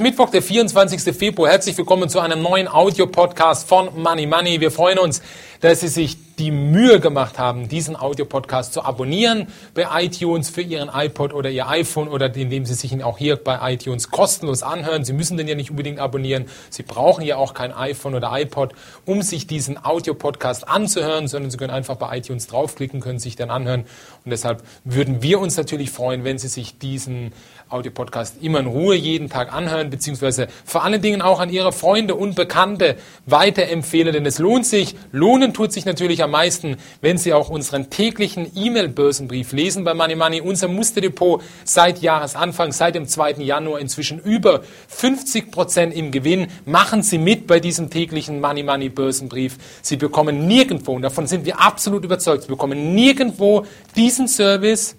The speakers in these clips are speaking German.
Mittwoch, der 24. Februar. Herzlich willkommen zu einem neuen Audio-Podcast von Money Money. Wir freuen uns, dass Sie sich die Mühe gemacht haben, diesen Audiopodcast zu abonnieren bei iTunes für Ihren iPod oder Ihr iPhone oder indem Sie sich ihn auch hier bei iTunes kostenlos anhören. Sie müssen den ja nicht unbedingt abonnieren. Sie brauchen ja auch kein iPhone oder iPod, um sich diesen Audiopodcast anzuhören, sondern Sie können einfach bei iTunes draufklicken, können sich dann anhören. Und deshalb würden wir uns natürlich freuen, wenn Sie sich diesen Audiopodcast immer in Ruhe jeden Tag anhören, beziehungsweise vor allen Dingen auch an Ihre Freunde und Bekannte weiterempfehlen, denn es lohnt sich. Lohnen tut sich natürlich am meisten, wenn Sie auch unseren täglichen E-Mail-Börsenbrief lesen bei Money Money. Unser Musterdepot seit Jahresanfang, seit dem 2. Januar inzwischen über 50 Prozent im Gewinn. Machen Sie mit bei diesem täglichen Money Money Börsenbrief. Sie bekommen nirgendwo, und davon sind wir absolut überzeugt, Sie bekommen nirgendwo diesen Service,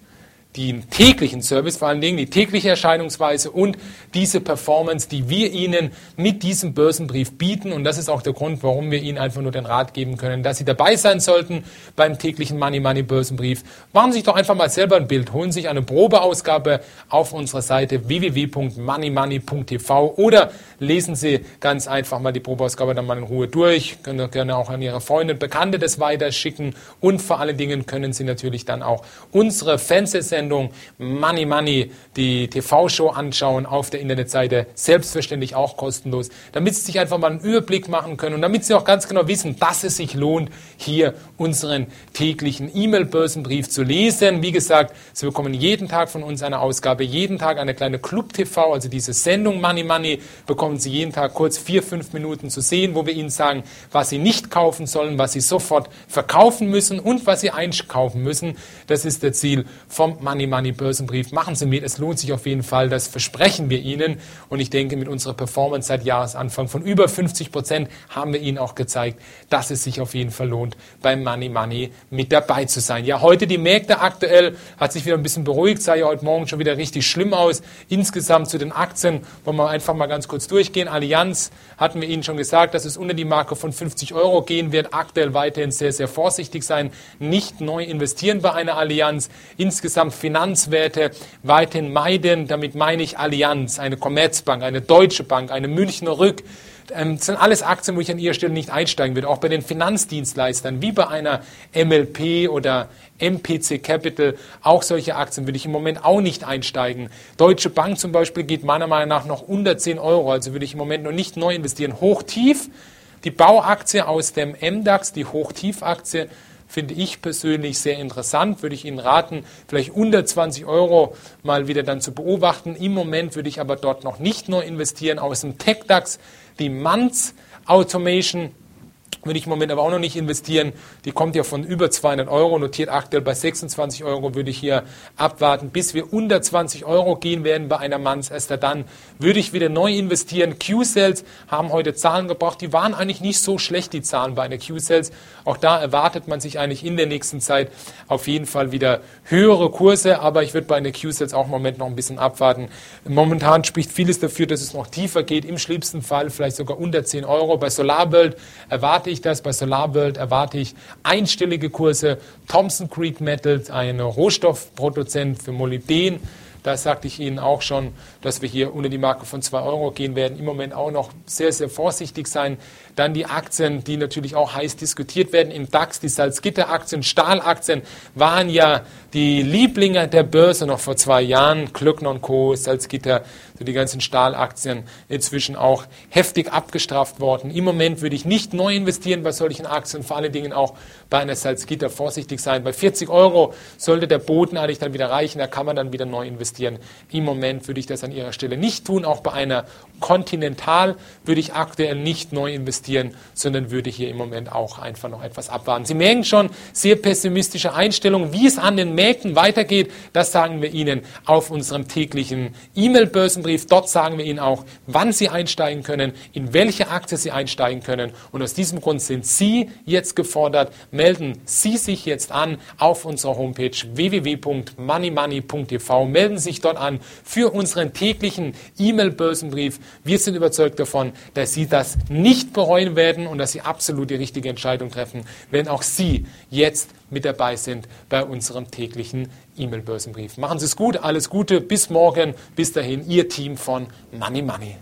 den täglichen Service, vor allen Dingen die tägliche Erscheinungsweise und diese Performance, die wir Ihnen mit diesem Börsenbrief bieten. Und das ist auch der Grund, warum wir Ihnen einfach nur den Rat geben können, dass Sie dabei sein sollten beim täglichen Money Money Börsenbrief. Machen Sie sich doch einfach mal selber ein Bild, holen Sie sich eine Probeausgabe auf unserer Seite www.moneymoney.tv oder lesen Sie ganz einfach mal die Probeausgabe dann mal in Ruhe durch. Können gerne auch an Ihre Freunde und Bekannte das weiterschicken. Und vor allen Dingen können Sie natürlich dann auch unsere Fernsehsendung Sendung Money Money, die TV-Show anschauen auf der Internetseite, selbstverständlich auch kostenlos, damit Sie sich einfach mal einen Überblick machen können und damit Sie auch ganz genau wissen, dass es sich lohnt, hier unseren täglichen E-Mail-Börsenbrief zu lesen. Wie gesagt, Sie bekommen jeden Tag von uns eine Ausgabe, jeden Tag eine kleine Club-TV, also diese Sendung Money Money, bekommen Sie jeden Tag kurz vier, fünf Minuten zu sehen, wo wir Ihnen sagen, was Sie nicht kaufen sollen, was Sie sofort verkaufen müssen und was Sie einkaufen müssen. Das ist das Ziel vom Money Money Money Börsenbrief. Machen Sie mit, es lohnt sich auf jeden Fall, das versprechen wir Ihnen. Und ich denke, mit unserer Performance seit Jahresanfang von über 50 Prozent haben wir Ihnen auch gezeigt, dass es sich auf jeden Fall lohnt, beim Money Money mit dabei zu sein. Ja, heute die Märkte aktuell hat sich wieder ein bisschen beruhigt, sah ja heute Morgen schon wieder richtig schlimm aus. Insgesamt zu den Aktien wollen wir einfach mal ganz kurz durchgehen. Allianz hatten wir Ihnen schon gesagt, dass es unter die Marke von 50 Euro gehen wird. Aktuell weiterhin sehr, sehr vorsichtig sein, nicht neu investieren bei einer Allianz. Insgesamt Finanzwerte weiterhin meiden. Damit meine ich Allianz, eine Commerzbank, eine Deutsche Bank, eine Münchner Rück. Ähm, das sind alles Aktien, wo ich an Ihrer Stelle nicht einsteigen würde. Auch bei den Finanzdienstleistern, wie bei einer MLP oder MPC Capital, auch solche Aktien würde ich im Moment auch nicht einsteigen. Deutsche Bank zum Beispiel geht meiner Meinung nach noch unter 10 Euro, also würde ich im Moment noch nicht neu investieren. Hochtief, die Bauaktie aus dem MDAX, die Hochtiefaktie, finde ich persönlich sehr interessant. Würde ich Ihnen raten, vielleicht unter 20 Euro mal wieder dann zu beobachten. Im Moment würde ich aber dort noch nicht neu investieren. Aus dem TechDAX, die Manz Automation, würde ich im Moment aber auch noch nicht investieren. Die kommt ja von über 200 Euro, notiert aktuell bei 26 Euro, würde ich hier abwarten, bis wir unter 20 Euro gehen werden bei einer Manns. Erst dann würde ich wieder neu investieren. Q-Cells haben heute Zahlen gebracht, die waren eigentlich nicht so schlecht, die Zahlen bei einer Q-Cells. Auch da erwartet man sich eigentlich in der nächsten Zeit auf jeden Fall wieder höhere Kurse, aber ich würde bei einer Q-Cells auch im Moment noch ein bisschen abwarten. Momentan spricht vieles dafür, dass es noch tiefer geht, im schlimmsten Fall vielleicht sogar unter 10 Euro. Bei SolarWorld erwarte ich ich das. Bei SolarWorld erwarte ich einstellige Kurse. Thompson Creek Metals, ein Rohstoffproduzent für Molybden. Da sagte ich Ihnen auch schon, dass wir hier unter die Marke von 2 Euro gehen werden. Im Moment auch noch sehr, sehr vorsichtig sein. Dann die Aktien, die natürlich auch heiß diskutiert werden im DAX. Die Salzgitter-Aktien, Stahlaktien waren ja die Lieblinge der Börse noch vor zwei Jahren. Klöckner Co., Salzgitter, so die ganzen Stahlaktien inzwischen auch heftig abgestraft worden. Im Moment würde ich nicht neu investieren bei solchen Aktien, vor allen Dingen auch bei einer Salzgitter vorsichtig sein. Bei 40 Euro sollte der Boden eigentlich dann wieder reichen, da kann man dann wieder neu investieren. Im Moment würde ich das an Ihrer Stelle nicht tun. Auch bei einer Continental würde ich aktuell nicht neu investieren, sondern würde hier im Moment auch einfach noch etwas abwarten. Sie merken schon, sehr pessimistische Einstellung. Wie es an den Märkten weitergeht, das sagen wir Ihnen auf unserem täglichen E-Mail-Börsenbrief. Dort sagen wir Ihnen auch, wann Sie einsteigen können, in welche Aktie Sie einsteigen können. Und aus diesem Grund sind Sie jetzt gefordert. Melden Sie sich jetzt an auf unserer Homepage www.moneymoney.tv. Melden Sie sich dort an für unseren täglichen E-Mail-Börsenbrief. Wir sind überzeugt davon, dass Sie das nicht bereuen werden und dass Sie absolut die richtige Entscheidung treffen, wenn auch Sie jetzt mit dabei sind bei unserem täglichen E-Mail-Börsenbrief. Machen Sie es gut, alles Gute, bis morgen, bis dahin, Ihr Team von Money Money.